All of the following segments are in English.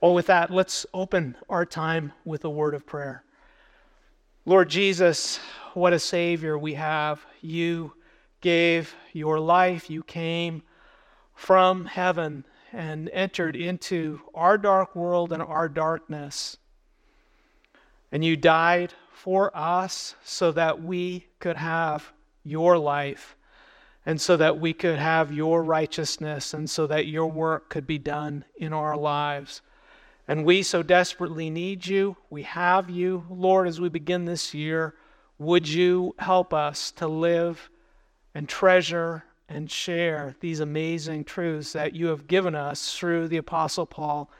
Well, with that, let's open our time with a word of prayer. Lord Jesus, what a Savior we have. You gave your life, you came from heaven and entered into our dark world and our darkness. And you died for us so that we could have your life and so that we could have your righteousness and so that your work could be done in our lives. And we so desperately need you. We have you. Lord, as we begin this year, would you help us to live and treasure and share these amazing truths that you have given us through the Apostle Paul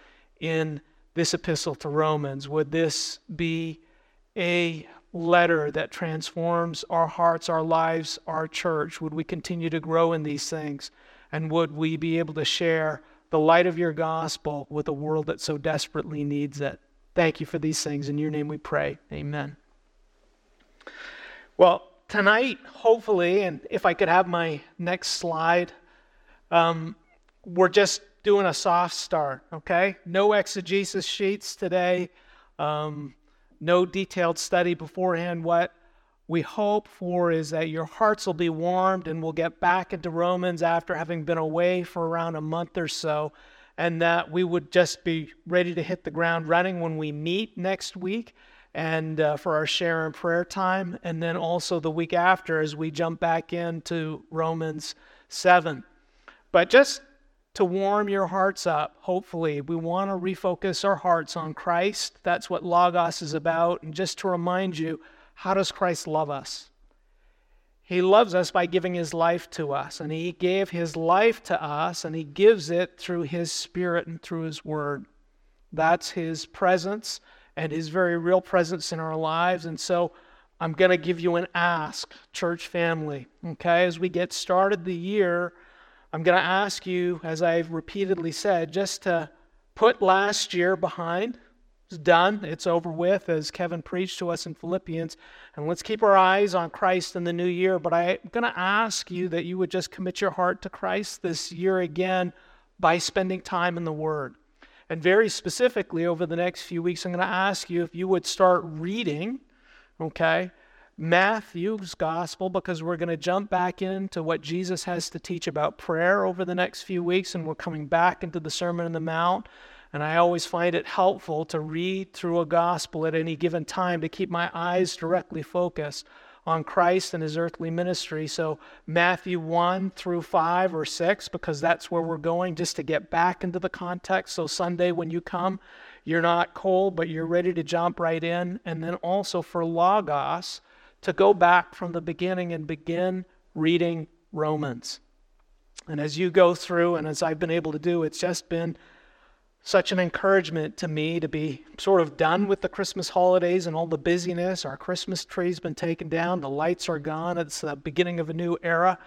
in this epistle to Romans? Would this be a letter that transforms our hearts, our lives, our church? Would we continue to grow in these things? And would we be able to share the light of your gospel with a world that so desperately needs it? Thank you for these things. In your name we pray. Amen. Well, tonight, hopefully, and if I could have my next slide, um, we're just doing a soft start, okay? No exegesis sheets today, um, no detailed study beforehand. What we hope for is that your hearts will be warmed and we'll get back into Romans after having been away for around a month or so, and that we would just be ready to hit the ground running when we meet next week and uh, for our share and prayer time, and then also the week after as we jump back into Romans 7. But just to warm your hearts up, hopefully, we want to refocus our hearts on Christ. That's what Logos is about. And just to remind you, how does Christ love us? He loves us by giving his life to us, and he gave his life to us, and he gives it through his spirit and through his word. That's his presence and his very real presence in our lives. And so I'm going to give you an ask, church family. Okay, as we get started the year, I'm going to ask you, as I've repeatedly said, just to put last year behind. It's done, it's over with, as Kevin preached to us in Philippians. And let's keep our eyes on Christ in the new year. But I'm going to ask you that you would just commit your heart to Christ this year again by spending time in the Word. And very specifically, over the next few weeks, I'm going to ask you if you would start reading, okay, Matthew's gospel, because we're going to jump back into what Jesus has to teach about prayer over the next few weeks, and we're coming back into the Sermon on the Mount. And I always find it helpful to read through a gospel at any given time to keep my eyes directly focused on Christ and his earthly ministry. So, Matthew 1 through 5 or 6, because that's where we're going, just to get back into the context. So, Sunday when you come, you're not cold, but you're ready to jump right in. And then also for Logos, to go back from the beginning and begin reading Romans. And as you go through, and as I've been able to do, it's just been such an encouragement to me to be sort of done with the Christmas holidays and all the busyness. Our Christmas tree's been taken down, the lights are gone. It's the beginning of a new era.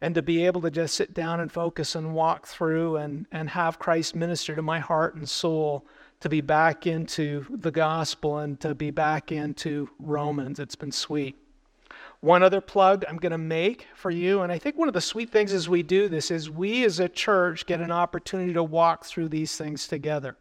And to be able to just sit down and focus and walk through and, and have Christ minister to my heart and soul, to be back into the gospel and to be back into Romans. It's been sweet. One other plug I'm going to make for you, and I think one of the sweet things as we do this is we as a church get an opportunity to walk through these things together.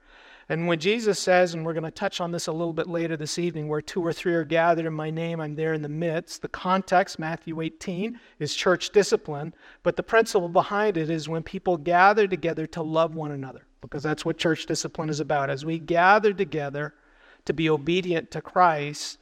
And when Jesus says, and we're going to touch on this a little bit later this evening, where two or three are gathered in my name, I'm there in the midst. The context, Matthew 18, is church discipline, but the principle behind it is when people gather together to love one another, because that's what church discipline is about. As we gather together to be obedient to Christ,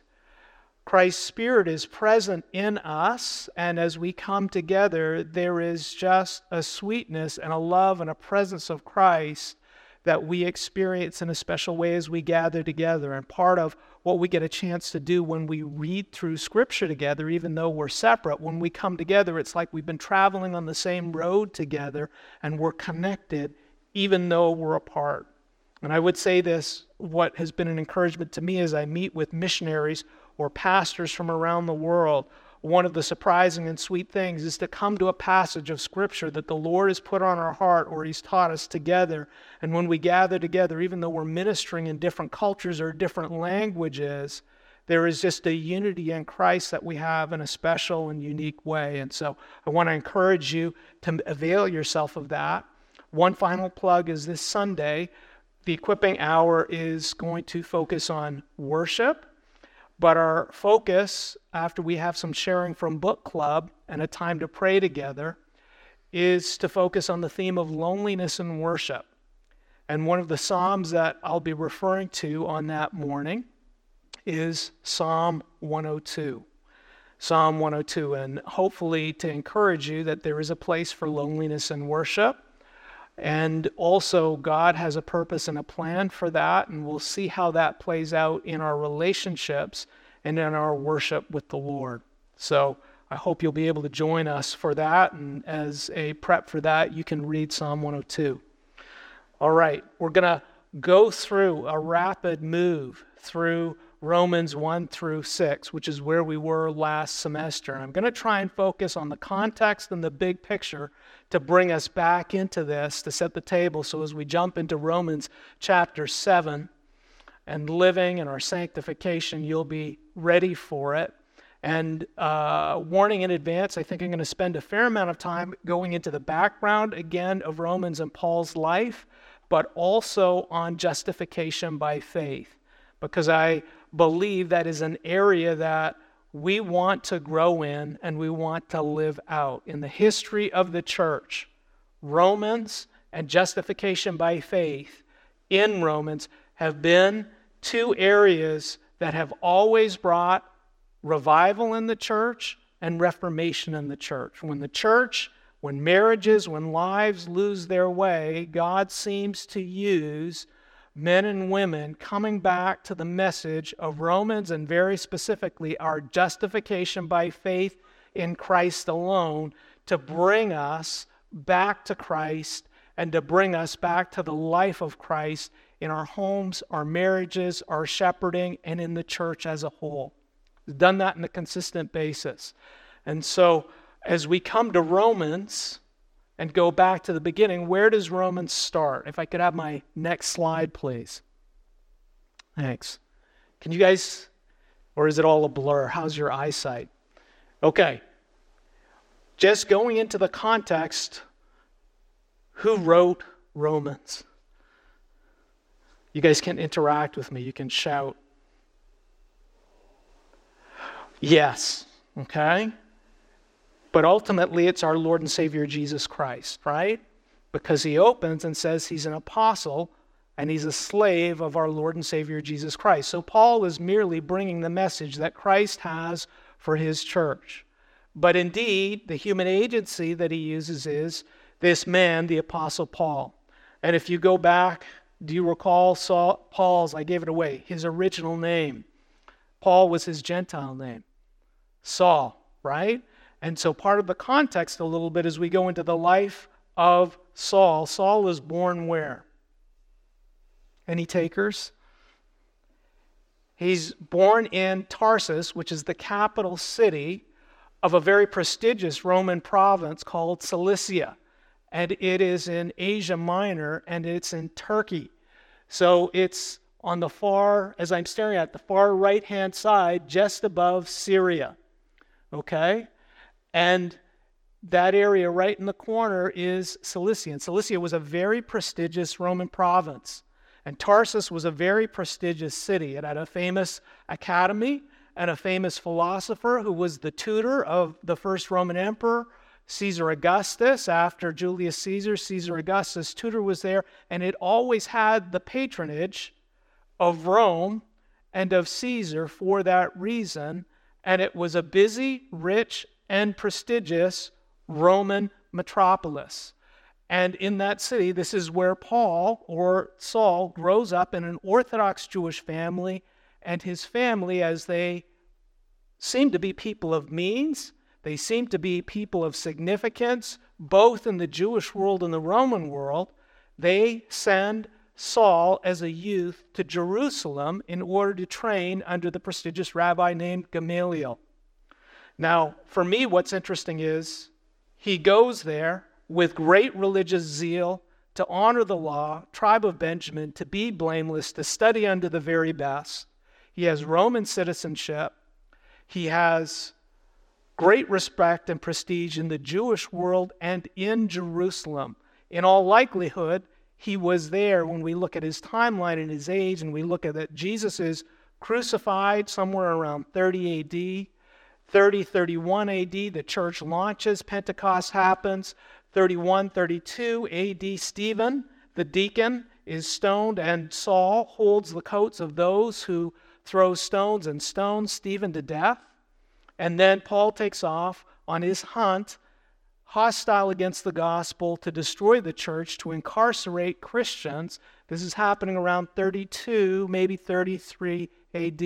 Christ's Spirit is present in us, and as we come together, there is just a sweetness and a love and a presence of Christ that we experience in a special way as we gather together. And part of what we get a chance to do when we read through Scripture together, even though we're separate, when we come together, it's like we've been traveling on the same road together and we're connected, even though we're apart. And I would say this what has been an encouragement to me as I meet with missionaries or pastors from around the world, one of the surprising and sweet things is to come to a passage of Scripture that the Lord has put on our heart or He's taught us together. And when we gather together, even though we're ministering in different cultures or different languages, there is just a unity in Christ that we have in a special and unique way. And so I want to encourage you to avail yourself of that. One final plug is this Sunday the equipping hour is going to focus on worship, but our focus, after we have some sharing from book club and a time to pray together, is to focus on the theme of loneliness and worship. And one of the Psalms that I'll be referring to on that morning is Psalm 102. Psalm 102, and hopefully to encourage you that there is a place for loneliness and worship. And also, God has a purpose and a plan for that, and we'll see how that plays out in our relationships and in our worship with the Lord. So, I hope you'll be able to join us for that. And as a prep for that, you can read Psalm 102. All right, we're going to go through a rapid move through Romans 1 through 6, which is where we were last semester. I'm going to try and focus on the context and the big picture to bring us back into this, to set the table. So as we jump into Romans chapter 7 and living and our sanctification, you'll be ready for it. And uh, warning in advance, I think I'm going to spend a fair amount of time going into the background again of Romans and Paul's life, but also on justification by faith because I believe that is an area that we want to grow in and we want to live out. In the history of the church, Romans and justification by faith in Romans have been two areas that have always brought revival in the church and reformation in the church. When the church, when marriages, when lives lose their way, God seems to use men and women coming back to the message of Romans and very specifically our justification by faith in Christ alone to bring us back to Christ and to bring us back to the life of Christ in our homes, our marriages, our shepherding, and in the church as a whole. We've done that on a consistent basis. And so as we come to Romans, and go back to the beginning, where does Romans start? If I could have my next slide, please. Thanks. Can you guys, or is it all a blur? How's your eyesight? Okay. Just going into the context, who wrote Romans? You guys can interact with me, you can shout. Yes, okay? But ultimately, it's our Lord and Savior Jesus Christ, right? Because he opens and says he's an apostle and he's a slave of our Lord and Savior Jesus Christ. So Paul is merely bringing the message that Christ has for his church. But indeed, the human agency that he uses is this man, the Apostle Paul. And if you go back, do you recall Saul, Paul's, I gave it away, his original name? Paul was his Gentile name. Saul, right? And so, part of the context a little bit as we go into the life of Saul. Saul is born where? Any takers? He's born in Tarsus, which is the capital city of a very prestigious Roman province called Cilicia. And it is in Asia Minor and it's in Turkey. So it's on the far, as I'm staring at, the far right hand side, just above Syria. Okay? And that area right in the corner is Cilicia. And Cilicia was a very prestigious Roman province. And Tarsus was a very prestigious city. It had a famous academy and a famous philosopher who was the tutor of the first Roman emperor, Caesar Augustus. After Julius Caesar, Caesar Augustus' tutor was there. And it always had the patronage of Rome and of Caesar for that reason. And it was a busy, rich, and prestigious Roman metropolis. And in that city, this is where Paul or Saul grows up in an Orthodox Jewish family, and his family, as they seem to be people of means, they seem to be people of significance, both in the Jewish world and the Roman world, they send Saul as a youth to Jerusalem in order to train under the prestigious rabbi named Gamaliel. Now, for me, what's interesting is he goes there with great religious zeal to honor the law, tribe of Benjamin, to be blameless, to study under the very best. He has Roman citizenship. He has great respect and prestige in the Jewish world and in Jerusalem. In all likelihood, he was there when we look at his timeline and his age, and we look at that Jesus is crucified somewhere around 30 AD. 30, 31 AD, the church launches, Pentecost happens. 31, 32 AD, Stephen, the deacon, is stoned, and Saul holds the coats of those who throw stones and stones Stephen to death. And then Paul takes off on his hunt, hostile against the gospel, to destroy the church, to incarcerate Christians. This is happening around 32, maybe 33 AD.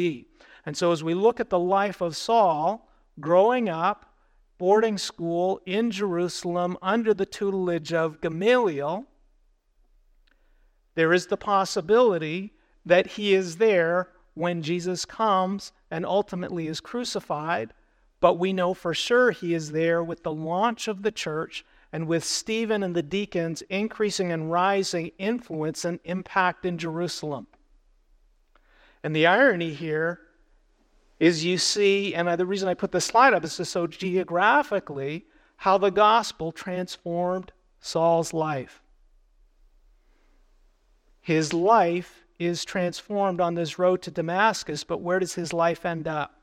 And so as we look at the life of Saul, growing up, boarding school in Jerusalem under the tutelage of Gamaliel, there is the possibility that he is there when Jesus comes and ultimately is crucified. But we know for sure he is there with the launch of the church and with Stephen and the deacons increasing and rising influence and impact in Jerusalem. And the irony here is you see, and the reason I put this slide up is to show geographically how the gospel transformed Saul's life. His life is transformed on this road to Damascus, but where does his life end up?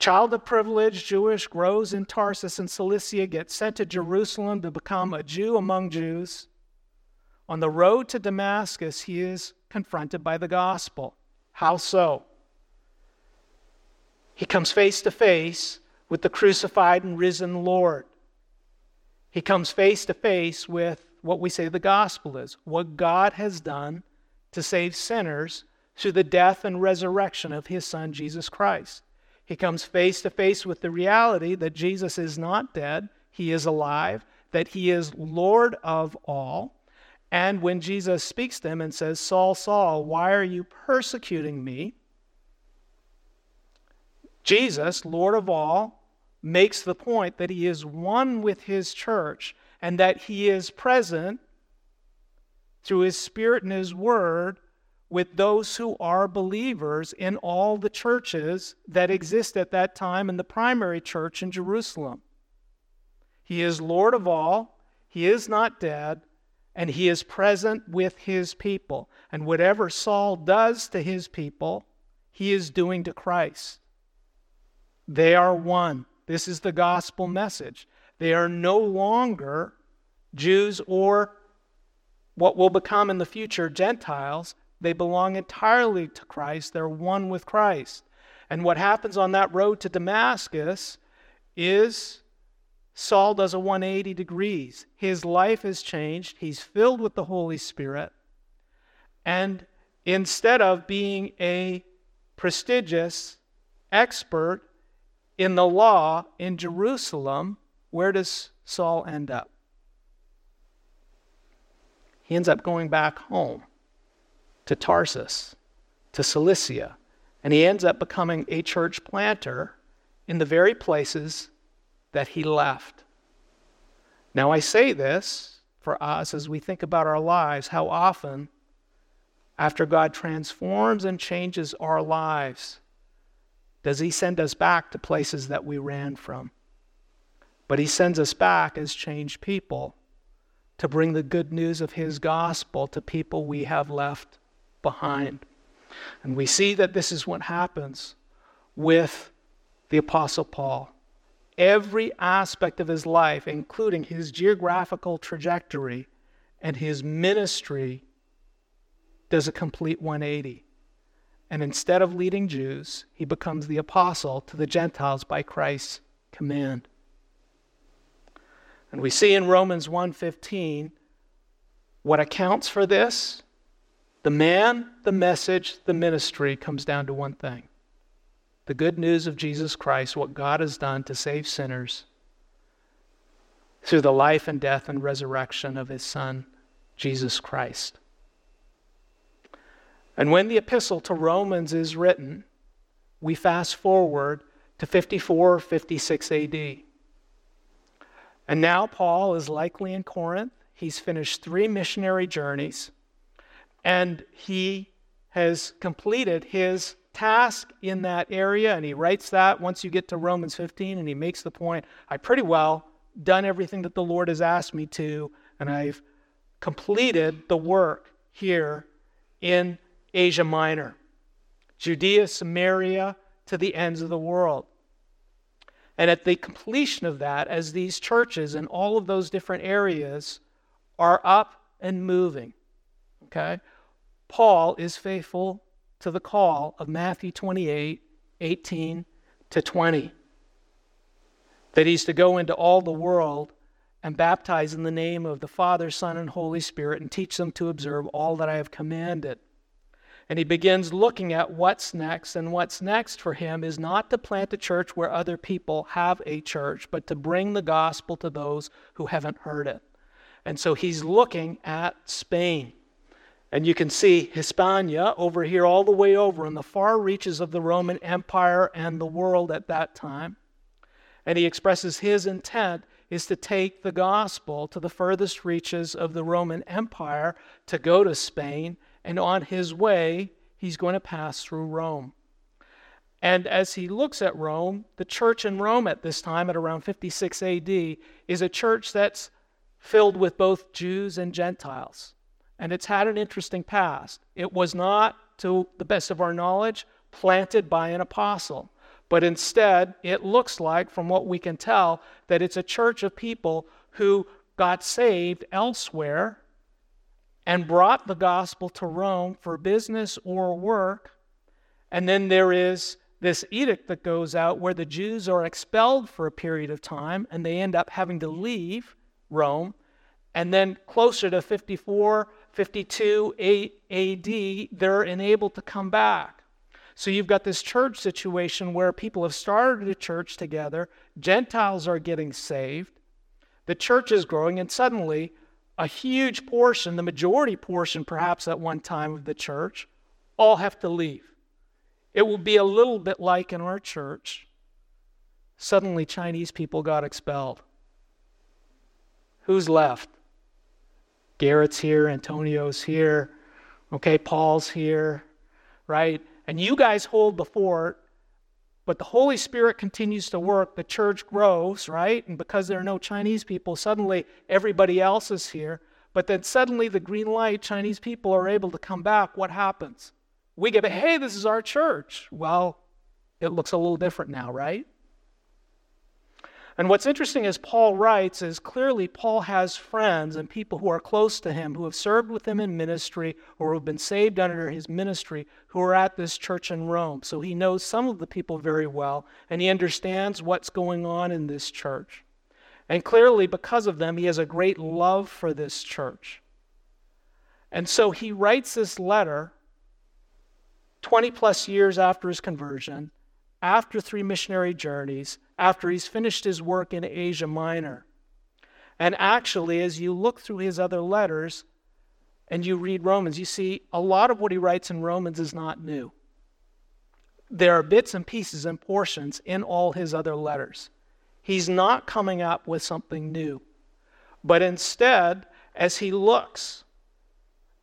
Child of privilege, Jewish, grows in Tarsus in Cilicia, gets sent to Jerusalem to become a Jew among Jews. On the road to Damascus, he is confronted by the gospel. How so? He comes face to face with the crucified and risen Lord. He comes face to face with what we say the gospel is what God has done to save sinners through the death and resurrection of his son, Jesus Christ. He comes face to face with the reality that Jesus is not dead, he is alive, that he is Lord of all. And when Jesus speaks to him and says, Saul, Saul, why are you persecuting me? Jesus, Lord of all, makes the point that he is one with his church and that he is present through his spirit and his word with those who are believers in all the churches that exist at that time in the primary church in Jerusalem. He is Lord of all, he is not dead, and he is present with his people. And whatever Saul does to his people, he is doing to Christ. They are one. This is the gospel message. They are no longer Jews or what will become in the future Gentiles. They belong entirely to Christ. They're one with Christ. And what happens on that road to Damascus is Saul does a 180 degrees. His life has changed. He's filled with the Holy Spirit. And instead of being a prestigious expert in the law in Jerusalem, where does Saul end up? He ends up going back home to Tarsus, to Cilicia, and he ends up becoming a church planter in the very places that he left. Now, I say this for us as we think about our lives, how often, after God transforms and changes our lives, does he send us back to places that we ran from? But he sends us back as changed people to bring the good news of his gospel to people we have left behind. And we see that this is what happens with the Apostle Paul. Every aspect of his life, including his geographical trajectory and his ministry, does a complete 180. And instead of leading Jews, he becomes the apostle to the Gentiles by Christ's command. And we see in Romans 1:15 what accounts for this. The man, the message, the ministry comes down to one thing. The good news of Jesus Christ, what God has done to save sinners through the life and death and resurrection of his son, Jesus Christ. And when the epistle to Romans is written, we fast forward to 54 56 AD. And now Paul is likely in Corinth. He's finished three missionary journeys, and he has completed his task in that area. And he writes that once you get to Romans 15, and he makes the point I pretty well done everything that the Lord has asked me to, and I've completed the work here in Asia Minor, Judea, Samaria, to the ends of the world. And at the completion of that, as these churches in all of those different areas are up and moving, okay, Paul is faithful to the call of Matthew 28 18 to 20. That he's to go into all the world and baptize in the name of the Father, Son, and Holy Spirit and teach them to observe all that I have commanded. And he begins looking at what's next. And what's next for him is not to plant a church where other people have a church, but to bring the gospel to those who haven't heard it. And so he's looking at Spain. And you can see Hispania over here, all the way over in the far reaches of the Roman Empire and the world at that time. And he expresses his intent is to take the gospel to the furthest reaches of the Roman Empire, to go to Spain, and on his way, he's going to pass through Rome. And as he looks at Rome, the church in Rome at this time, at around 56 AD, is a church that's filled with both Jews and Gentiles. And it's had an interesting past. It was not, to the best of our knowledge, planted by an apostle. But instead, it looks like, from what we can tell, that it's a church of people who got saved elsewhere and brought the gospel to Rome for business or work. And then there is this edict that goes out where the Jews are expelled for a period of time and they end up having to leave Rome. And then closer to 54, 52 AD, they're enabled to come back. So you've got this church situation where people have started a church together, Gentiles are getting saved, the church is growing, and suddenly a huge portion, the majority portion perhaps at one time of the church, all have to leave. It will be a little bit like in our church. Suddenly, Chinese people got expelled. Who's left? Garrett's here, Antonio's here, okay, Paul's here, right? and you guys hold the fort, but the Holy Spirit continues to work, the church grows, right? And because there are no Chinese people, suddenly everybody else is here. But then suddenly the green light, Chinese people are able to come back. What happens? We get, hey, this is our church. Well, it looks a little different now, right? And what's interesting is Paul writes is clearly Paul has friends and people who are close to him, who have served with him in ministry or who have been saved under his ministry, who are at this church in Rome. So he knows some of the people very well and he understands what's going on in this church. And clearly, because of them, he has a great love for this church. And so he writes this letter 20 plus years after his conversion, after three missionary journeys, after he's finished his work in Asia Minor. And actually, as you look through his other letters and you read Romans, you see a lot of what he writes in Romans is not new. There are bits and pieces and portions in all his other letters. He's not coming up with something new. But instead, as he looks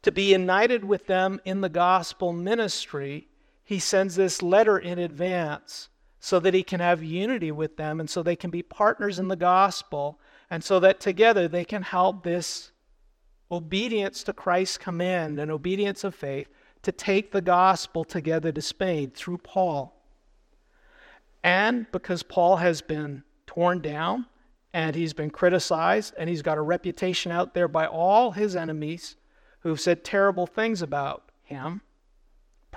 to be united with them in the gospel ministry, he sends this letter in advance so that he can have unity with them and so they can be partners in the gospel and so that together they can help this obedience to Christ's command and obedience of faith to take the gospel together to Spain through Paul. And because Paul has been torn down and he's been criticized and he's got a reputation out there by all his enemies who've said terrible things about him,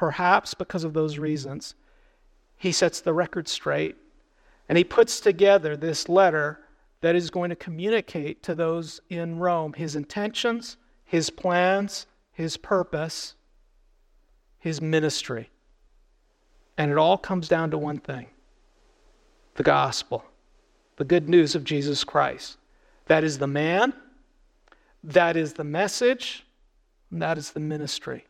perhaps because of those mm-hmm. reasons, he sets the record straight and he puts together this letter that is going to communicate to those in Rome his intentions, his plans, his purpose, his ministry. And it all comes down to one thing the gospel, the good news of Jesus Christ. That is the man, that is the message, and that is the ministry.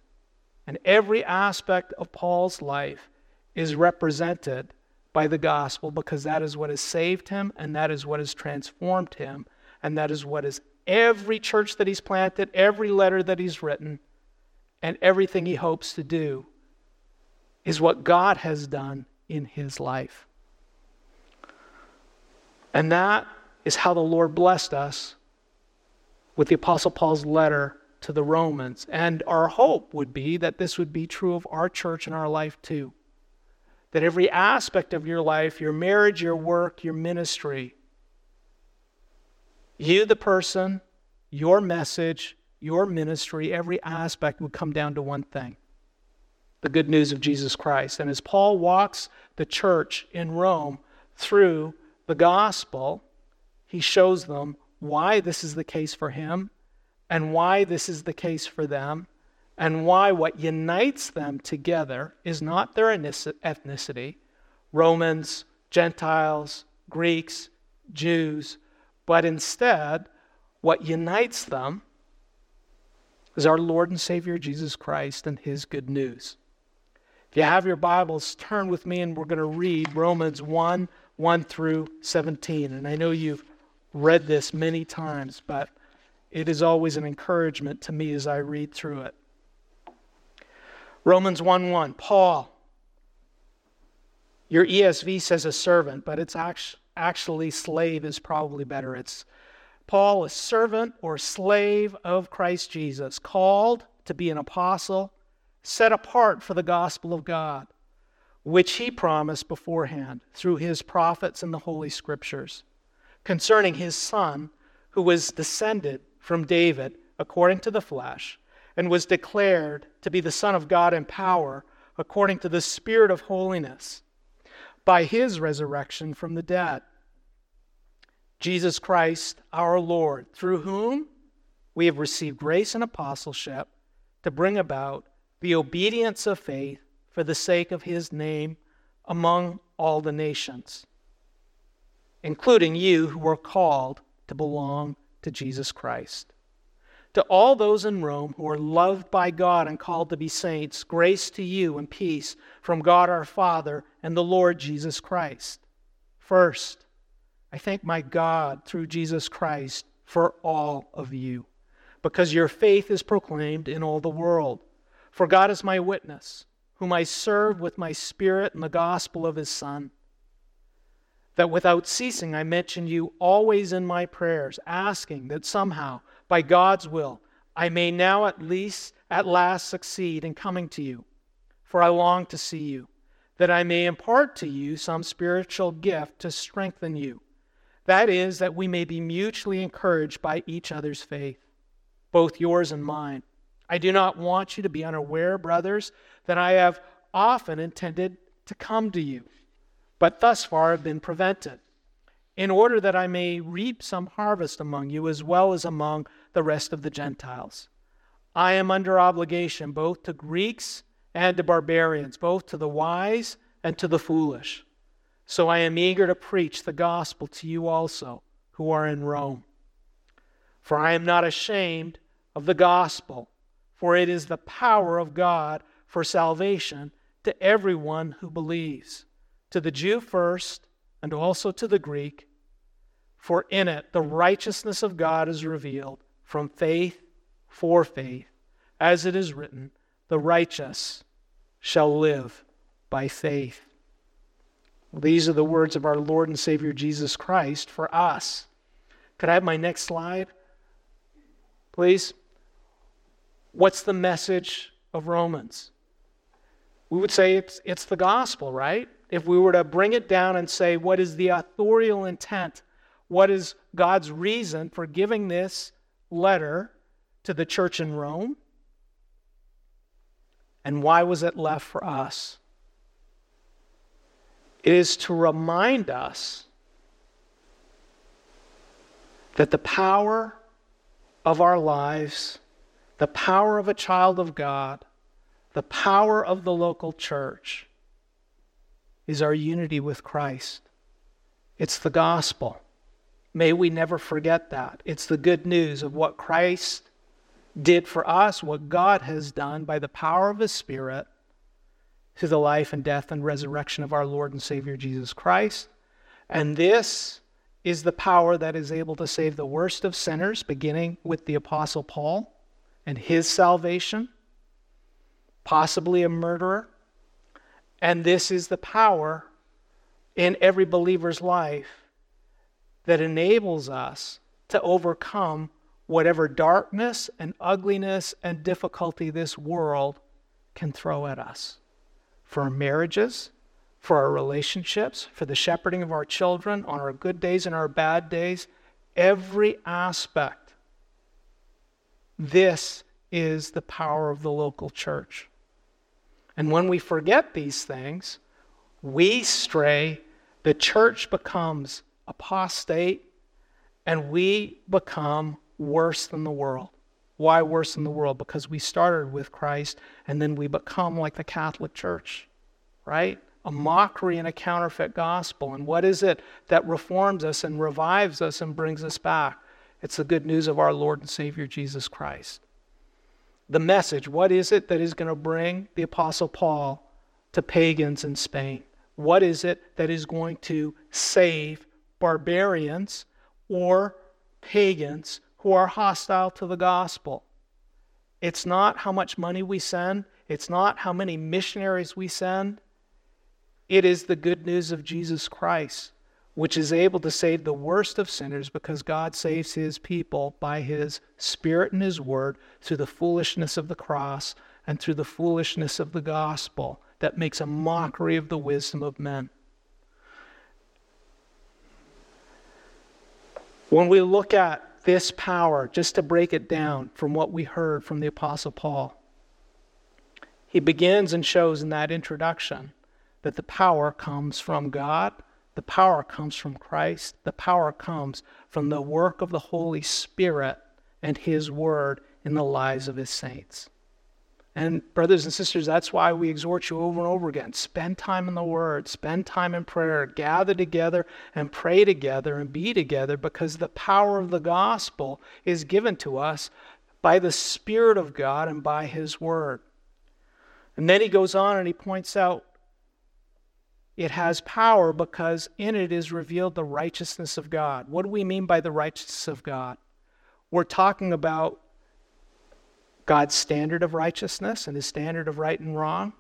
And every aspect of Paul's life is represented by the gospel because that is what has saved him and that is what has transformed him and that is what is every church that he's planted, every letter that he's written, and everything he hopes to do is what God has done in his life. And that is how the Lord blessed us with the Apostle Paul's letter to the Romans. And our hope would be that this would be true of our church and our life too. That every aspect of your life, your marriage, your work, your ministry, you, the person, your message, your ministry, every aspect would come down to one thing the good news of Jesus Christ. And as Paul walks the church in Rome through the gospel, he shows them why this is the case for him and why this is the case for them and why what unites them together is not their ethnicity Romans, Gentiles, Greeks, Jews, but instead what unites them is our Lord and Savior Jesus Christ and His good news. If you have your Bibles, turn with me and we're going to read Romans 1 1 through 17. And I know you've read this many times, but it is always an encouragement to me as I read through it. Romans 1 1. Paul, your ESV says a servant, but it's actually slave is probably better. It's Paul, a servant or slave of Christ Jesus, called to be an apostle set apart for the gospel of God, which he promised beforehand through his prophets and the Holy Scriptures, concerning his Son, who was descended from David according to the flesh, and was declared to be the Son of God in power according to the Spirit of holiness, by his resurrection from the dead. Jesus Christ, our Lord, through whom we have received grace and apostleship to bring about the obedience of faith for the sake of his name among all the nations, including you who are called to belong to Jesus Christ. To all those in Rome who are loved by God and called to be saints, grace to you and peace from God our Father and the Lord Jesus Christ. First, I thank my God through Jesus Christ for all of you, because your faith is proclaimed in all the world. For God is my witness, whom I serve with my spirit in the gospel of his Son, that without ceasing I mention you always in my prayers, asking that somehow, by God's will, I may now at least at last succeed in coming to you. For I long to see you, that I may impart to you some spiritual gift to strengthen you. That is, that we may be mutually encouraged by each other's faith, both yours and mine. I do not want you to be unaware, brothers, that I have often intended to come to you, but thus far have been prevented, in order that I may reap some harvest among you as well as among the rest of the Gentiles. I am under obligation both to Greeks and to barbarians, both to the wise and to the foolish. So I am eager to preach the gospel to you also, who are in Rome. For I am not ashamed of the gospel for it is the power of God for salvation to everyone who believes, to the Jew first, and also to the Greek. For in it the righteousness of God is revealed from faith for faith, as it is written, the righteous shall live by faith. These are the words of our Lord and Savior Jesus Christ for us. Could I have my next slide, please? What's the message of Romans? We would say it's, it's the gospel, right? If we were to bring it down and say, what is the authorial intent? What is God's reason for giving this letter to the church in Rome? And why was it left for us? It is to remind us that the power of our lives the power of a child of God, the power of the local church is our unity with Christ. It's the gospel. May we never forget that. It's the good news of what Christ did for us, what God has done by the power of His Spirit through the life and death and resurrection of our Lord and Savior Jesus Christ. And this is the power that is able to save the worst of sinners, beginning with the Apostle Paul and his salvation, possibly a murderer. And this is the power in every believer's life that enables us to overcome whatever darkness and ugliness and difficulty this world can throw at us. For our marriages, for our relationships, for the shepherding of our children, on our good days and our bad days, every aspect. This is the power of the local church. And when we forget these things, we stray, the church becomes apostate, and we become worse than the world. Why worse than the world? Because we started with Christ and then we become like the Catholic Church, right? A mockery and a counterfeit gospel. And what is it that reforms us and revives us and brings us back? It's the good news of our Lord and Savior Jesus Christ. The message, what is it that is going to bring the Apostle Paul to pagans in Spain? What is it that is going to save barbarians or pagans who are hostile to the gospel. It's not how much money we send, it's not how many missionaries we send. It is the good news of Jesus Christ, which is able to save the worst of sinners because God saves his people by his Spirit and his word through the foolishness of the cross and through the foolishness of the gospel that makes a mockery of the wisdom of men. When we look at this power, just to break it down from what we heard from the Apostle Paul. He begins and shows in that introduction that the power comes from God, the power comes from Christ, the power comes from the work of the Holy Spirit and His Word in the lives of His saints. And, brothers and sisters, that's why we exhort you over and over again. Spend time in the Word, spend time in prayer, gather together and pray together and be together because the power of the gospel is given to us by the Spirit of God and by His Word. And then he goes on and he points out it has power because in it is revealed the righteousness of God. What do we mean by the righteousness of God? We're talking about God's standard of righteousness and his standard of right and wrong,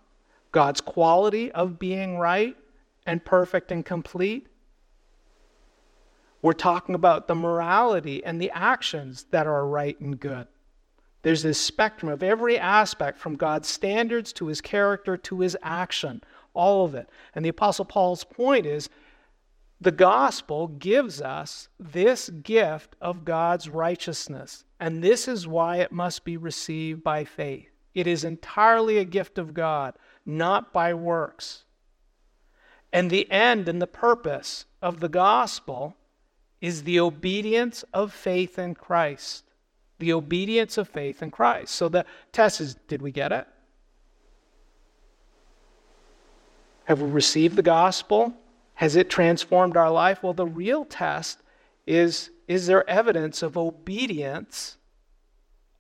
God's quality of being right and perfect and complete. We're talking about the morality and the actions that are right and good. There's this spectrum of every aspect from God's standards to his character to his action, all of it. And the Apostle Paul's point is the gospel gives us this gift of God's righteousness. And this is why it must be received by faith. It is entirely a gift of God, not by works. And the end and the purpose of the gospel is the obedience of faith in Christ. The obedience of faith in Christ. So the test is did we get it? Have we received the gospel? Has it transformed our life? Well, the real test is is there evidence of obedience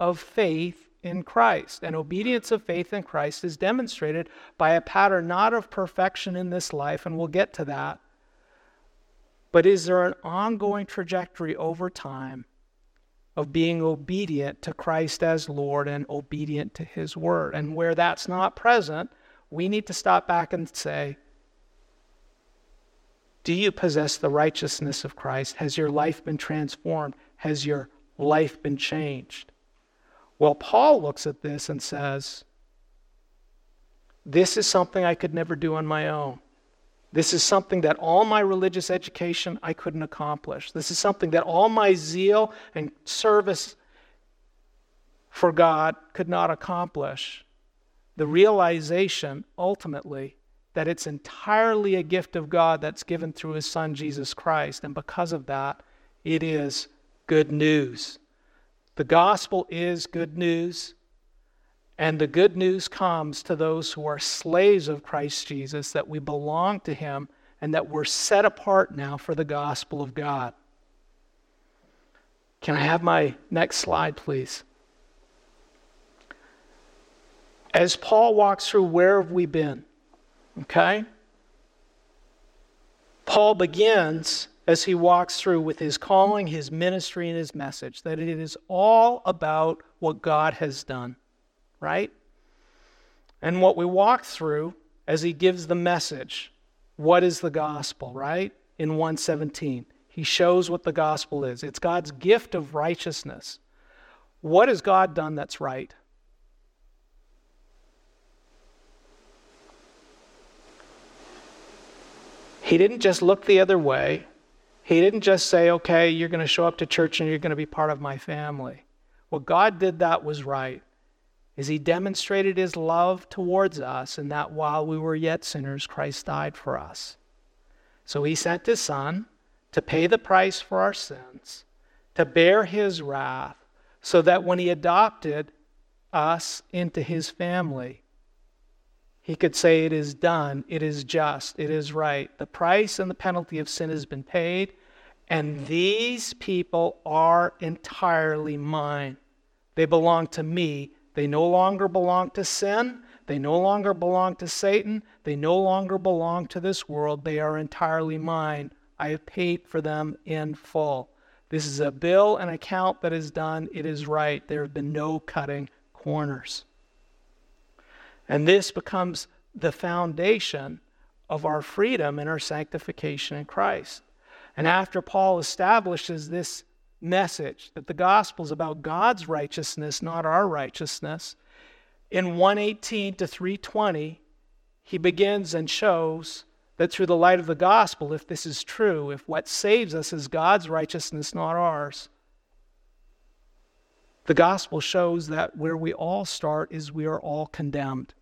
of faith in Christ? And obedience of faith in Christ is demonstrated by a pattern not of perfection in this life, and we'll get to that, but is there an ongoing trajectory over time of being obedient to Christ as Lord and obedient to His Word? And where that's not present, we need to stop back and say, do you possess the righteousness of Christ? Has your life been transformed? Has your life been changed? Well, Paul looks at this and says, This is something I could never do on my own. This is something that all my religious education I couldn't accomplish. This is something that all my zeal and service for God could not accomplish. The realization, ultimately, that it's entirely a gift of God that's given through his son Jesus Christ. And because of that, it is good news. The gospel is good news. And the good news comes to those who are slaves of Christ Jesus that we belong to him and that we're set apart now for the gospel of God. Can I have my next slide, please? As Paul walks through, where have we been? Okay? Paul begins as he walks through with his calling, his ministry, and his message that it is all about what God has done, right? And what we walk through as he gives the message what is the gospel, right? In 117, he shows what the gospel is it's God's gift of righteousness. What has God done that's right? He didn't just look the other way. He didn't just say, okay, you're going to show up to church and you're going to be part of my family. What God did that was right is he demonstrated his love towards us and that while we were yet sinners Christ died for us. So he sent his son to pay the price for our sins, to bear his wrath, so that when he adopted us into his family, he could say, It is done, it is just, it is right. The price and the penalty of sin has been paid, and these people are entirely mine. They belong to me. They no longer belong to sin. They no longer belong to Satan. They no longer belong to this world. They are entirely mine. I have paid for them in full. This is a bill, an account that is done. It is right. There have been no cutting corners. And this becomes the foundation of our freedom and our sanctification in Christ. And after Paul establishes this message that the gospel is about God's righteousness, not our righteousness, in 118 to 320, he begins and shows that through the light of the gospel, if this is true, if what saves us is God's righteousness, not ours, the gospel shows that where we all start is we are all condemned.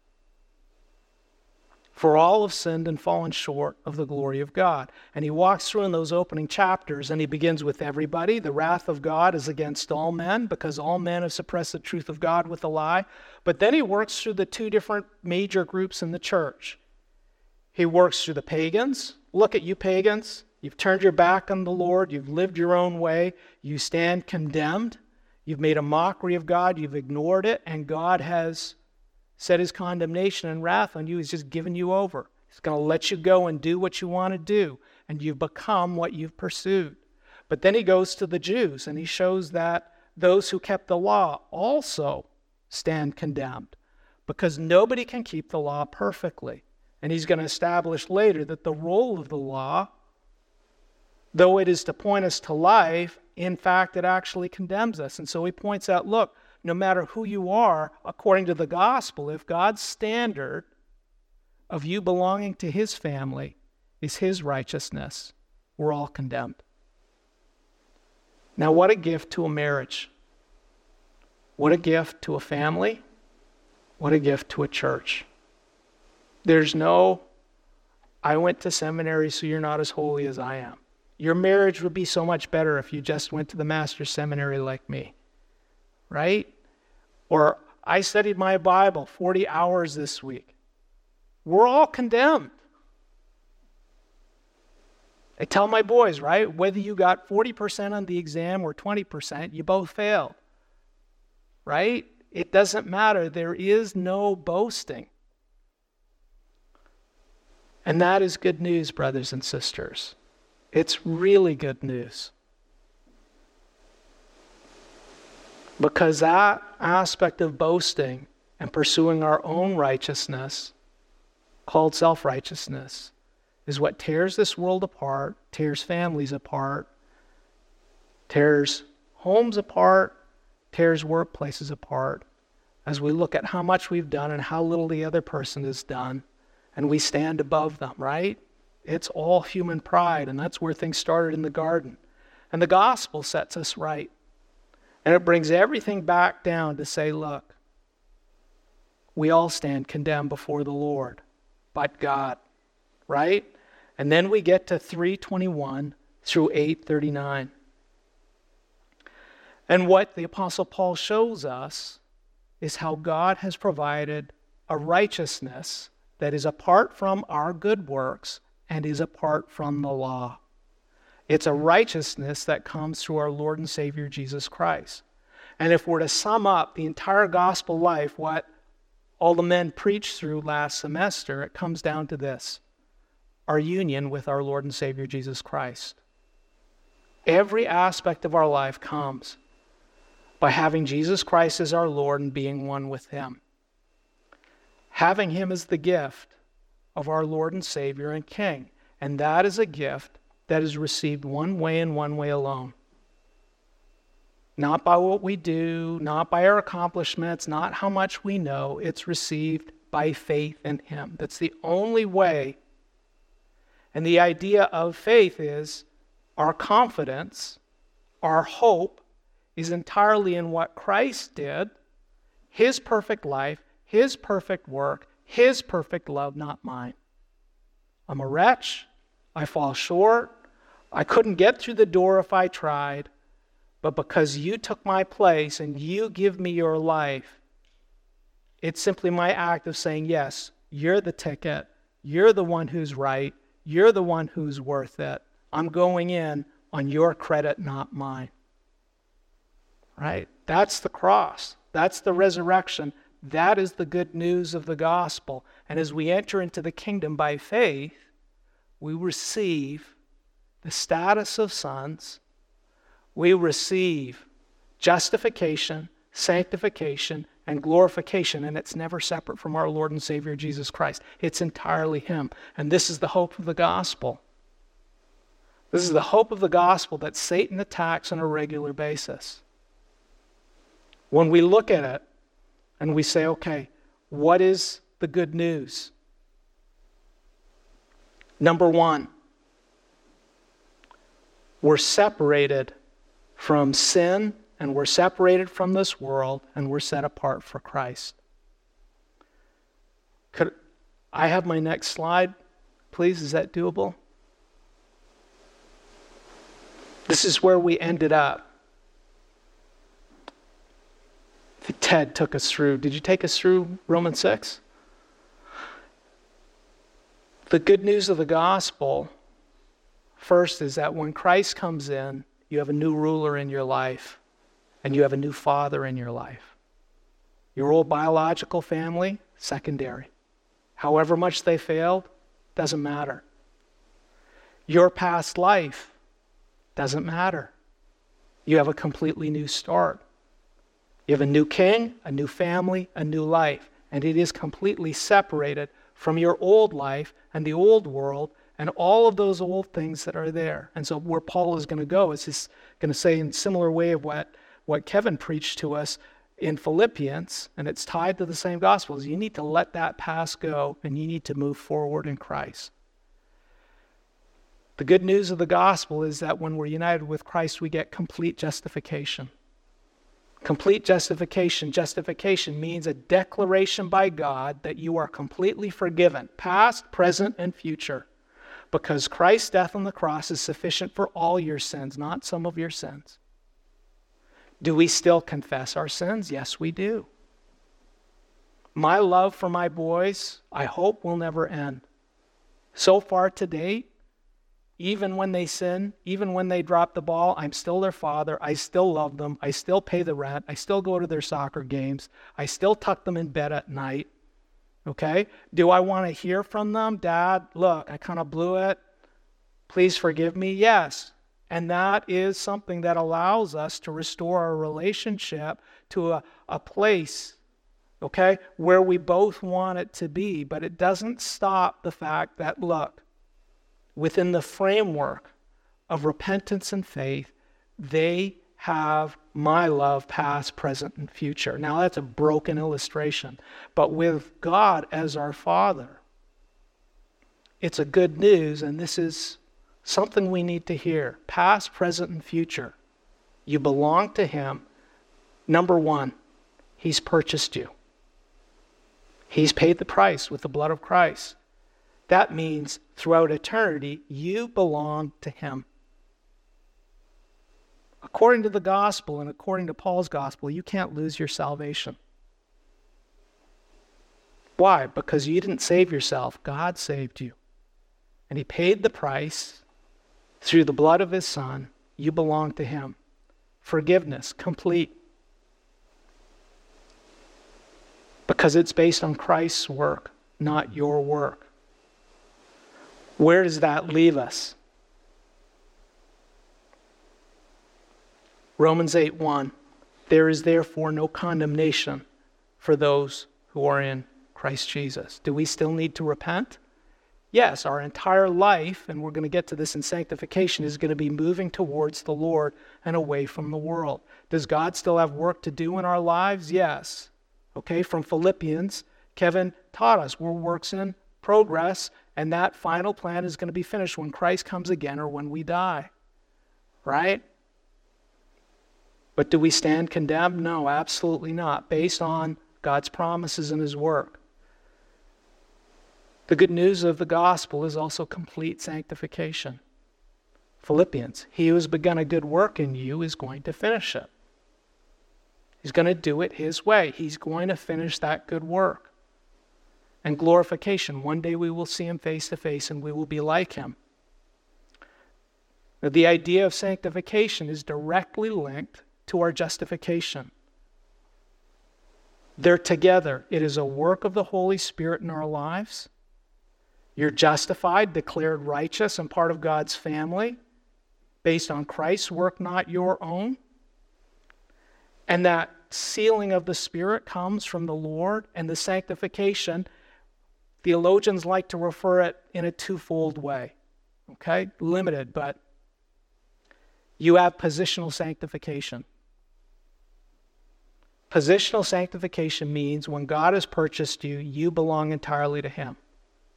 For all have sinned and fallen short of the glory of God. And he walks through in those opening chapters and he begins with everybody. The wrath of God is against all men because all men have suppressed the truth of God with a lie. But then he works through the two different major groups in the church. He works through the pagans. Look at you, pagans. You've turned your back on the Lord. You've lived your own way. You stand condemned. You've made a mockery of God. You've ignored it. And God has set his condemnation and wrath on you. He's just given you over. He's going to let you go and do what you want to do, and you've become what you've pursued. But then he goes to the Jews and he shows that those who kept the law also stand condemned because nobody can keep the law perfectly. And he's going to establish later that the role of the law, though it is to point us to life, in fact, it actually condemns us. And so he points out look, no matter who you are, according to the gospel, if God's standard of you belonging to his family is his righteousness, we're all condemned. Now, what a gift to a marriage! What a gift to a family! What a gift to a church. There's no, I went to seminary, so you're not as holy as I am. Your marriage would be so much better if you just went to the master's seminary like me right? Or I studied my Bible 40 hours this week. We're all condemned. I tell my boys, right? Whether you got 40% on the exam or 20%, you both failed. Right? It doesn't matter. There is no boasting. And that is good news, brothers and sisters. It's really good news. Because that aspect of boasting and pursuing our own righteousness, called self righteousness, is what tears this world apart, tears families apart, tears homes apart, tears workplaces apart, as we look at how much we've done and how little the other person has done, and we stand above them, right? It's all human pride, and that's where things started in the garden. And the gospel sets us right. And it brings everything back down to say, look, we all stand condemned before the Lord, but God, right? And then we get to 321 through 839. And what the Apostle Paul shows us is how God has provided a righteousness that is apart from our good works and is apart from the law. It's a righteousness that comes through our Lord and Savior Jesus Christ. And if we're to sum up the entire gospel life, what all the men preached through last semester, it comes down to this our union with our Lord and Savior Jesus Christ. Every aspect of our life comes by having Jesus Christ as our Lord and being one with Him. Having Him as the gift of our Lord and Savior and King. And that is a gift that is received one way and one way alone. not by what we do, not by our accomplishments, not how much we know. It's received by faith in Him. That's the only way. And the idea of faith is our confidence, our hope is entirely in what Christ did, His perfect life, His perfect work, His perfect love, not mine. I'm a wretch. I fall short. I couldn't get through the door if I tried. But because you took my place and you give me your life, it's simply my act of saying, Yes, you're the ticket. You're the one who's right. You're the one who's worth it. I'm going in on your credit, not mine. Right? That's the cross. That's the resurrection. That is the good news of the gospel. And as we enter into the kingdom by faith, we receive the status of sons. We receive justification, sanctification, and glorification, and it's never separate from our Lord and Savior Jesus Christ. It's entirely Him. And this is the hope of the gospel. This is the hope of the gospel that Satan attacks on a regular basis. When we look at it and we say, okay, what is the good news? Number one, we're separated from sin and we're separated from this world and we're set apart for Christ. Could I have my next slide, please? Is that doable? This is where we ended up. Ted took us through. Did you take us through Romans 6? The good news of the gospel, first, is that when Christ comes in, you have a new ruler in your life and you have a new father in your life. Your old biological family, secondary. However much they failed, doesn't matter. Your past life doesn't matter. You have a completely new start. You have a new king, a new family, a new life, and it is completely separated from your old life and the old world and all of those old things that are there. And so where Paul is going to go is he's going to say in similar way of what, what Kevin preached to us in Philippians, and it's tied to the same gospel, is you need to let that past go and you need to move forward in Christ. The good news of the gospel is that when we're united with Christ, we get complete justification. Complete justification. Justification means a declaration by God that you are completely forgiven, past, present, and future, because Christ's death on the cross is sufficient for all your sins, not some of your sins. Do we still confess our sins? Yes, we do. My love for my boys, I hope, will never end. So far to date, even when they sin, even when they drop the ball, I'm still their father. I still love them. I still pay the rent. I still go to their soccer games. I still tuck them in bed at night. Okay? Do I want to hear from them? Dad, look, I kind of blew it. Please forgive me. Yes. And that is something that allows us to restore our relationship to a, a place, okay, where we both want it to be. But it doesn't stop the fact that, look, within the framework of repentance and faith, they have my love, past, present, and future. Now, that's a broken illustration, but with God as our Father, it's a good news, and this is something we need to hear past, present, and future. You belong to Him. Number one, He's purchased you, He's paid the price with the blood of Christ. That means throughout eternity, you belong to Him. According to the gospel and according to Paul's gospel, you can't lose your salvation. Why? Because you didn't save yourself, God saved you. And He paid the price through the blood of His Son. You belong to Him. Forgiveness, complete. Because it's based on Christ's work, not your work. Where does that leave us? Romans 8 1. There is therefore no condemnation for those who are in Christ Jesus. Do we still need to repent? yes, our entire life, and we're going to get to this in sanctification, is going to be moving towards the Lord and away from the world. Does God still have work to do in our lives? Yes. Okay, from Philippians, Kevin taught us we're works in progress, and that final plan is going to be finished when Christ comes again or when we die. Right? But do we stand condemned? No, absolutely not, based on God's promises and His work. The good news of the gospel is also complete sanctification. Philippians, he who has begun a good work in you is going to finish it. He's going to do it his way. He's going to finish that good work. And glorification, one day we will see him face to face and we will be like him. Now, the idea of sanctification is directly linked to our justification. They're together. It is a work of the Holy Spirit in our lives you're justified, declared righteous, and part of God's family based on Christ's work, not your own. And that sealing of the Spirit comes from the Lord, and the sanctification, theologians like to refer it in a twofold way. Okay? Limited, but you have positional sanctification. Positional sanctification means when God has purchased you, you belong entirely to Him.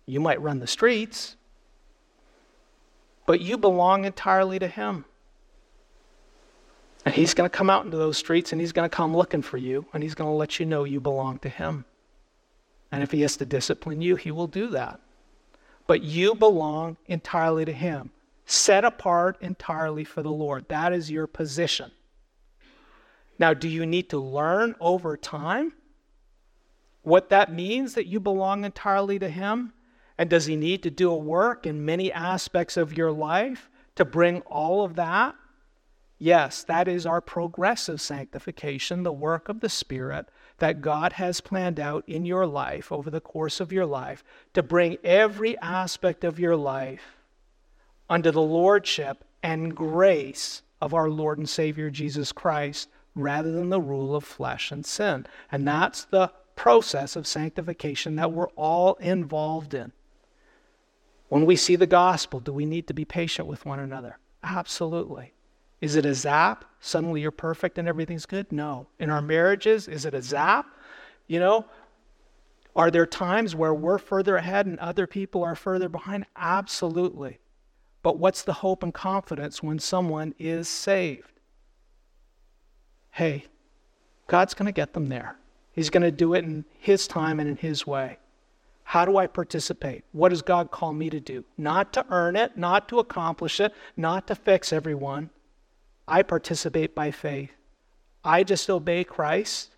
You might run the streets, but you belong entirely to Him. And He's going to come out into those streets and He's going to come looking for you and He's going to let you know you belong to Him. And if He has to discipline you, He will do that. But you belong entirely to Him, set apart entirely for the Lord. That is your position. Now, do you need to learn over time what that means that you belong entirely to Him? And does he need to do a work in many aspects of your life to bring all of that? Yes, that is our progressive sanctification, the work of the Spirit that God has planned out in your life over the course of your life to bring every aspect of your life under the lordship and grace of our Lord and Savior Jesus Christ rather than the rule of flesh and sin. And that's the process of sanctification that we're all involved in. When we see the gospel, do we need to be patient with one another? Absolutely. Is it a zap? Suddenly you're perfect and everything's good? No. In our marriages, is it a zap? You know, are there times where we're further ahead and other people are further behind? Absolutely. But what's the hope and confidence when someone is saved? Hey, God's going to get them there. He's going to do it in His time and in His way. How do I participate? What does God call me to do? Not to earn it, not to accomplish it, not to fix everyone. I participate by faith. I just obey Christ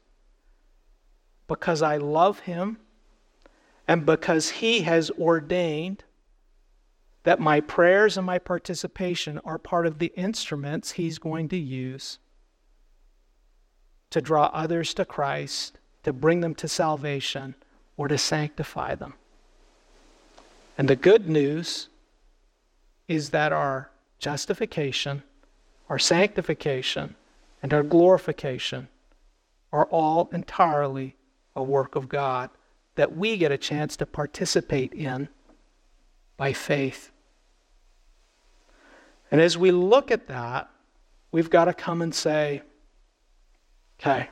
because I love Him and because He has ordained that my prayers and my participation are part of the instruments He's going to use to draw others to Christ, to bring them to salvation or to sanctify them. And the good news is that our justification, our sanctification, and our glorification are all entirely a work of God that we get a chance to participate in by faith. And as we look at that, we've got to come and say, okay,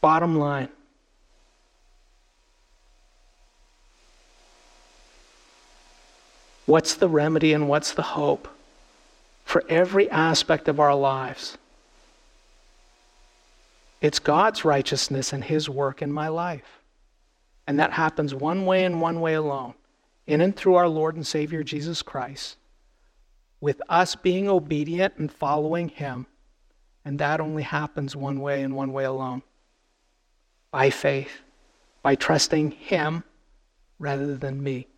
bottom line, What's the remedy and what's the hope for every aspect of our lives? It's God's righteousness and His work in my life. And that happens one way and one way alone in and through our Lord and Savior Jesus Christ, with us being obedient and following Him. And that only happens one way and one way alone. By faith, by trusting Him rather than me.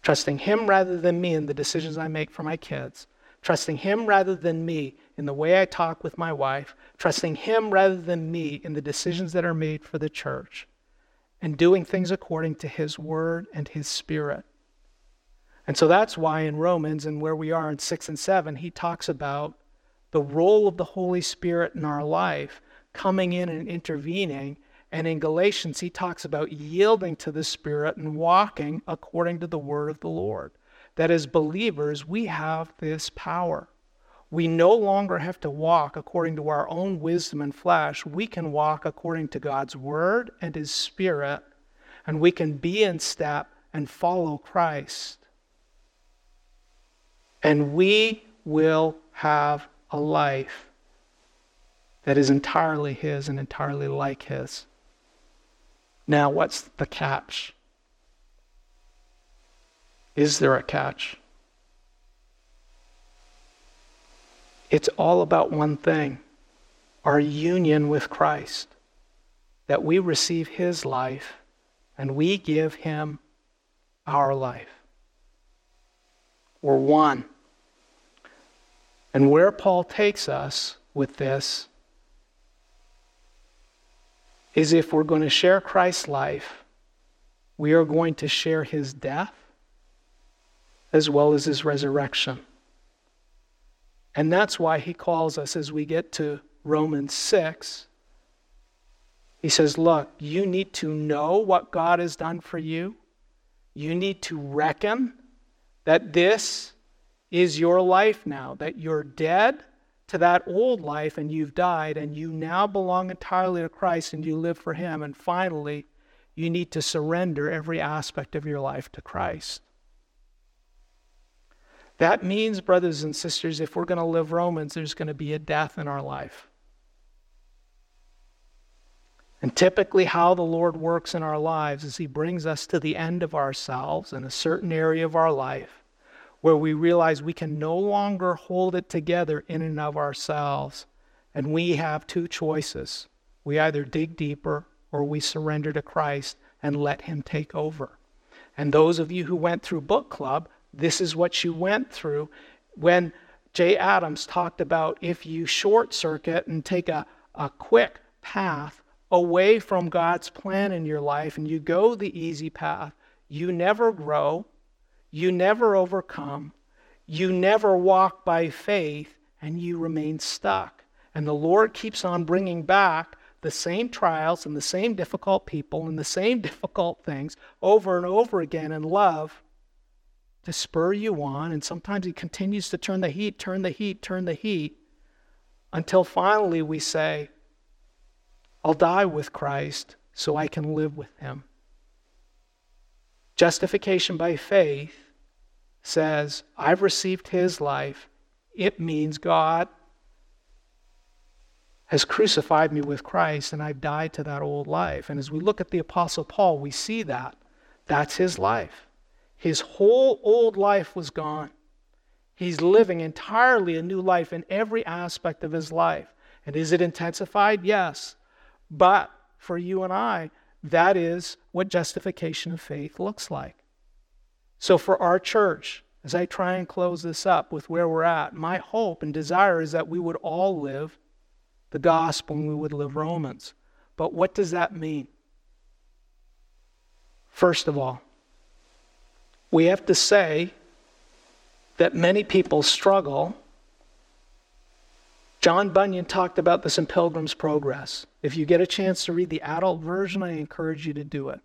Trusting Him rather than me in the decisions I make for my kids, trusting Him rather than me in the way I talk with my wife, trusting Him rather than me in the decisions that are made for the church, and doing things according to His Word and His Spirit. And so that's why in Romans and where we are in 6 and 7, he talks about the role of the Holy Spirit in our life coming in and intervening And in Galatians, he talks about yielding to the Spirit and walking according to the word of the Lord. That as believers, we have this power. We no longer have to walk according to our own wisdom and flesh. We can walk according to God's word and his spirit, and we can be in step and follow Christ. And we will have a life that is entirely his and entirely like his. Now, what's the catch? Is there a catch? It's all about one thing our union with Christ. That we receive His life and we give Him our life. We're one. And where Paul takes us with this is if we're going to share Christ's life, we are going to share his death as well as his resurrection. And that's why he calls us as we get to Romans 6. He says, Look, you need to know what God has done for you. You need to reckon that this is your life now, that you're dead to that old life and you've died and you now belong entirely to Christ and you live for Him. And finally, you need to surrender every aspect of your life to Christ. That means, brothers and sisters, if we're going to live Romans, there's going to be a death in our life. And typically, how the Lord works in our lives is He brings us to the end of ourselves in a certain area of our life where we realize we can no longer hold it together in and of ourselves. And we have two choices we either dig deeper or we surrender to Christ and let Him take over. And those of you who went through book club, this is what you went through when Jay Adams talked about if you short circuit and take a, a quick path away from God's plan in your life and you go the easy path, you never grow, you never overcome, you never walk by faith, and you remain stuck. And the Lord keeps on bringing back the same trials and the same difficult people and the same difficult things over and over again in love to spur you on. And sometimes He continues to turn the heat, turn the heat, turn the heat until finally we say, I'll die with Christ so I can live with Him. Justification by faith says, I've received His life. It means God has crucified me with Christ and I've died to that old life. And as we look at the Apostle Paul, we see that. That's his life. His whole old life was gone. He's living entirely a new life in every aspect of his life. And is it intensified? Yes. But for you and I, that is what justification of faith looks like. So for our church, as I try and close this up with where we're at, my hope and desire is that we would all live the gospel and we would live Romans. But what does that mean? First of all, we have to say that many people struggle. John Bunyan talked about this in Pilgrim's Progress. If you get a chance to read the adult version, I encourage you to do it.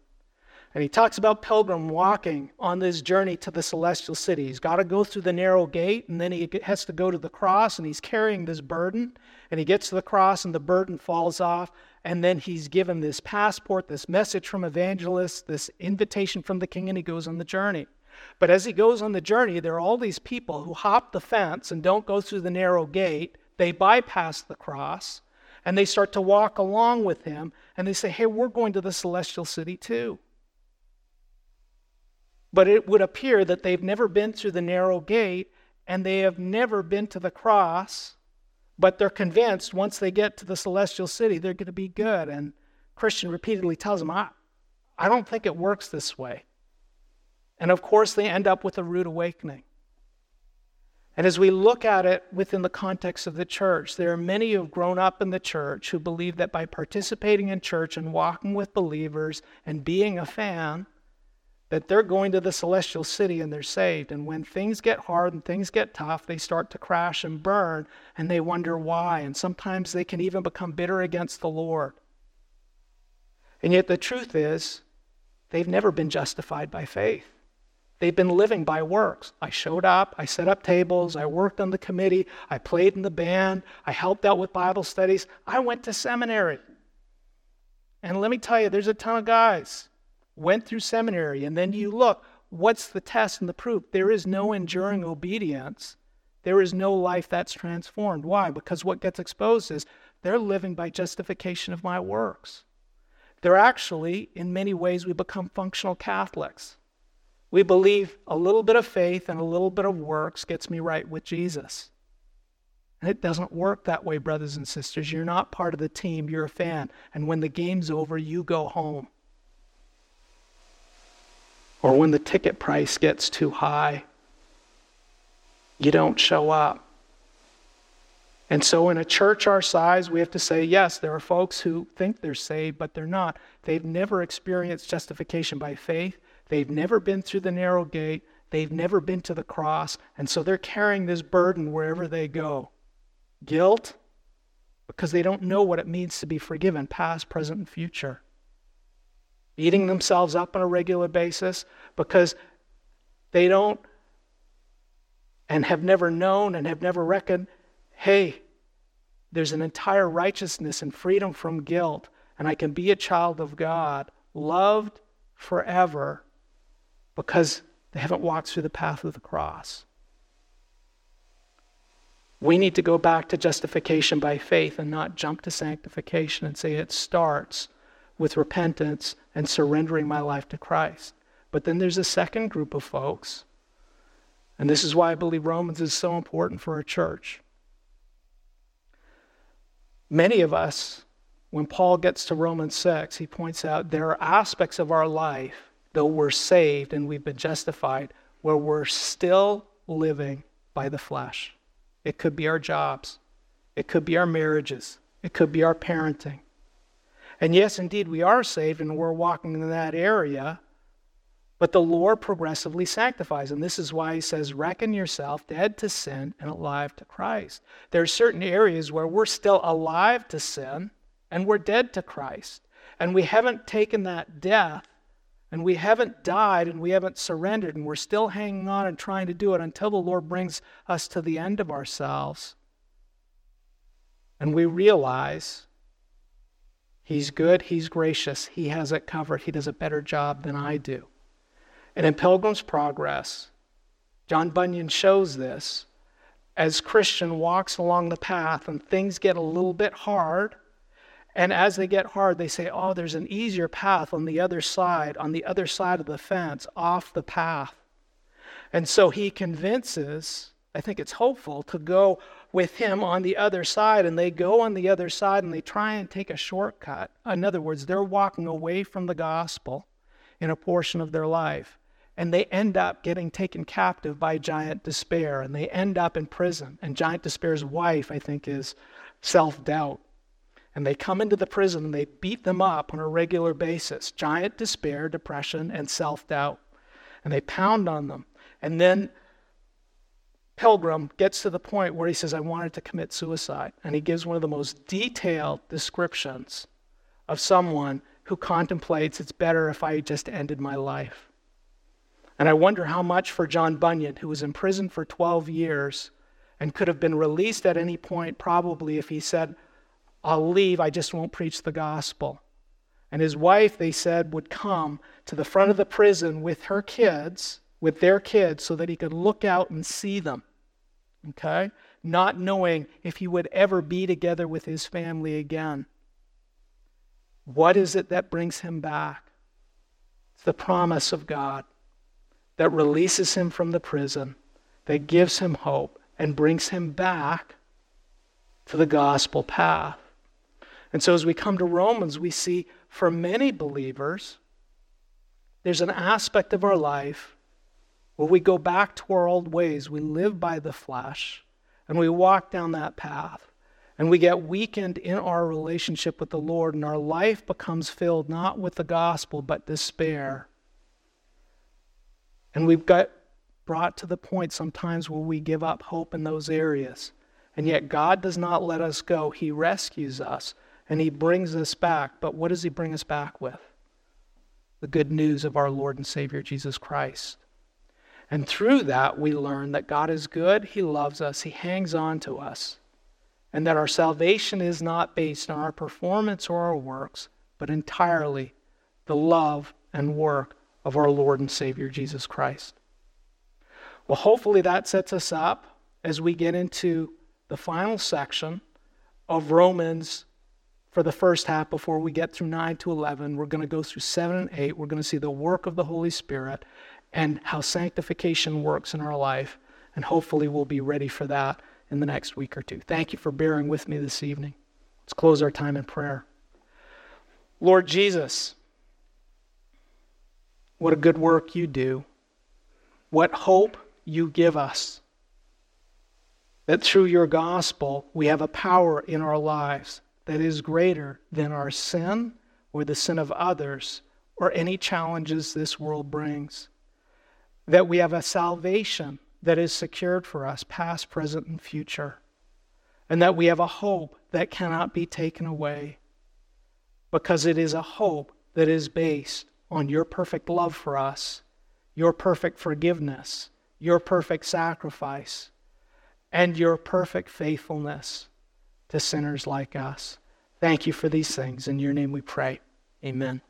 And he talks about Pilgrim walking on this journey to the celestial city. He's got to go through the narrow gate, and then he has to go to the cross, and he's carrying this burden. And he gets to the cross, and the burden falls off. And then he's given this passport, this message from evangelists, this invitation from the king, and he goes on the journey. But as he goes on the journey, there are all these people who hop the fence and don't go through the narrow gate. They bypass the cross and they start to walk along with him and they say, Hey, we're going to the celestial city too. But it would appear that they've never been through the narrow gate and they have never been to the cross, but they're convinced once they get to the celestial city, they're going to be good. And Christian repeatedly tells them, I, I don't think it works this way. And of course, they end up with a rude awakening. And as we look at it within the context of the church, there are many who have grown up in the church who believe that by participating in church and walking with believers and being a fan, that they're going to the celestial city and they're saved. And when things get hard and things get tough, they start to crash and burn and they wonder why. And sometimes they can even become bitter against the Lord. And yet the truth is, they've never been justified by faith. They've been living by works. I showed up, I set up tables, I worked on the committee, I played in the band, I helped out with Bible studies, I went to seminary. And let me tell you, there's a ton of guys went through seminary, and then you look, what's the test and the proof? There is no enduring obedience. There is no life that's transformed. Why? Because what gets exposed is they're living by justification of my works. They're actually, in many ways, we become functional Catholics. We believe a little bit of faith and a little bit of works gets me right with Jesus. And it doesn't work that way, brothers and sisters. You're not part of the team, you're a fan. And when the game's over, you go home. Or when the ticket price gets too high, you don't show up. And so, in a church our size, we have to say yes, there are folks who think they're saved, but they're not. They've never experienced justification by faith. They've never been through the narrow gate. They've never been to the cross. And so they're carrying this burden wherever they go guilt, because they don't know what it means to be forgiven, past, present, and future. Beating themselves up on a regular basis because they don't and have never known and have never reckoned hey, there's an entire righteousness and freedom from guilt, and I can be a child of God, loved forever because they haven't walked through the path of the cross. We need to go back to justification by faith and not jump to sanctification and say it starts with repentance and surrendering my life to Christ. But then there's a second group of folks, and this is why I believe Romans is so important for our church. Many of us, when Paul gets to Romans 6, he points out there are aspects of our life though we're saved and we've been justified, where we're still living by the flesh. It could be our jobs, it could be our marriages, it could be our parenting. And yes, indeed, we are saved and we're walking in that area, but the Lord progressively sanctifies. And this is why he says, Reckon yourself dead to sin and alive to Christ. There are certain areas where we're still alive to sin and we're dead to Christ. And we haven't taken that death and we haven't died and we haven't surrendered and we're still hanging on and trying to do it until the Lord brings us to the end of ourselves. And we realize He's good, He's gracious, He has it covered, He does a better job than I do. And in Pilgrim's Progress, John Bunyan shows this. As Christian walks along the path and things get a little bit hard, and as they get hard, they say, oh, there's an easier path on the other side, on the other side of the fence, off the path. And so he convinces, I think it's hopeful, to go with him on the other side. And they go on the other side and they try and take a shortcut. In other words, they're walking away from the gospel in a portion of their life. And they end up getting taken captive by giant despair. And they end up in prison. And giant despair's wife, I think, is self doubt. And they come into the prison and they beat them up on a regular basis giant despair, depression, and self doubt. And they pound on them. And then Pilgrim gets to the point where he says, I wanted to commit suicide. And he gives one of the most detailed descriptions of someone who contemplates it's better if I just ended my life. And I wonder how much for John Bunyan, who was imprisoned for 12 years and could have been released at any point, probably if he said, I'll leave, I just won't preach the gospel. And his wife, they said, would come to the front of the prison with her kids, with their kids, so that he could look out and see them. Okay? Not knowing if he would ever be together with his family again. What is it that brings him back? It's the promise of God that releases him from the prison, that gives him hope, and brings him back to the gospel path. And so as we come to Romans, we see for many believers, there's an aspect of our life where we go back to our old ways. We live by the flesh and we walk down that path. And we get weakened in our relationship with the Lord, and our life becomes filled not with the gospel, but despair. And we've got brought to the point sometimes where we give up hope in those areas. And yet God does not let us go, He rescues us and he brings us back. But what does he bring us back with? The good news of our Lord and Savior Jesus Christ. And through that, we learn that God is good, He loves us, He hangs on to us, and that our salvation is not based on our performance or our works, but entirely the love and work of our Lord and Savior Jesus Christ. Well, hopefully that sets us up as we get into the final section of Romans for the first half before we get through 9 to 11. We're going to go through 7 and 8. We're going to see the work of the Holy Spirit and how sanctification works in our life. And hopefully we'll be ready for that in the next week or two. Thank you for bearing with me this evening. Let's close our time in prayer. Lord Jesus, what a good work you do. What hope you give us. That through your gospel, we have a power in our lives that is greater than our sin or the sin of others or any challenges this world brings. That we have a salvation that is secured for us, past, present, and future. And that we have a hope that cannot be taken away because it is a hope that is based on your perfect love for us, your perfect forgiveness, your perfect sacrifice, and your perfect faithfulness to sinners like us. Thank you for these things. In your name we pray. Amen.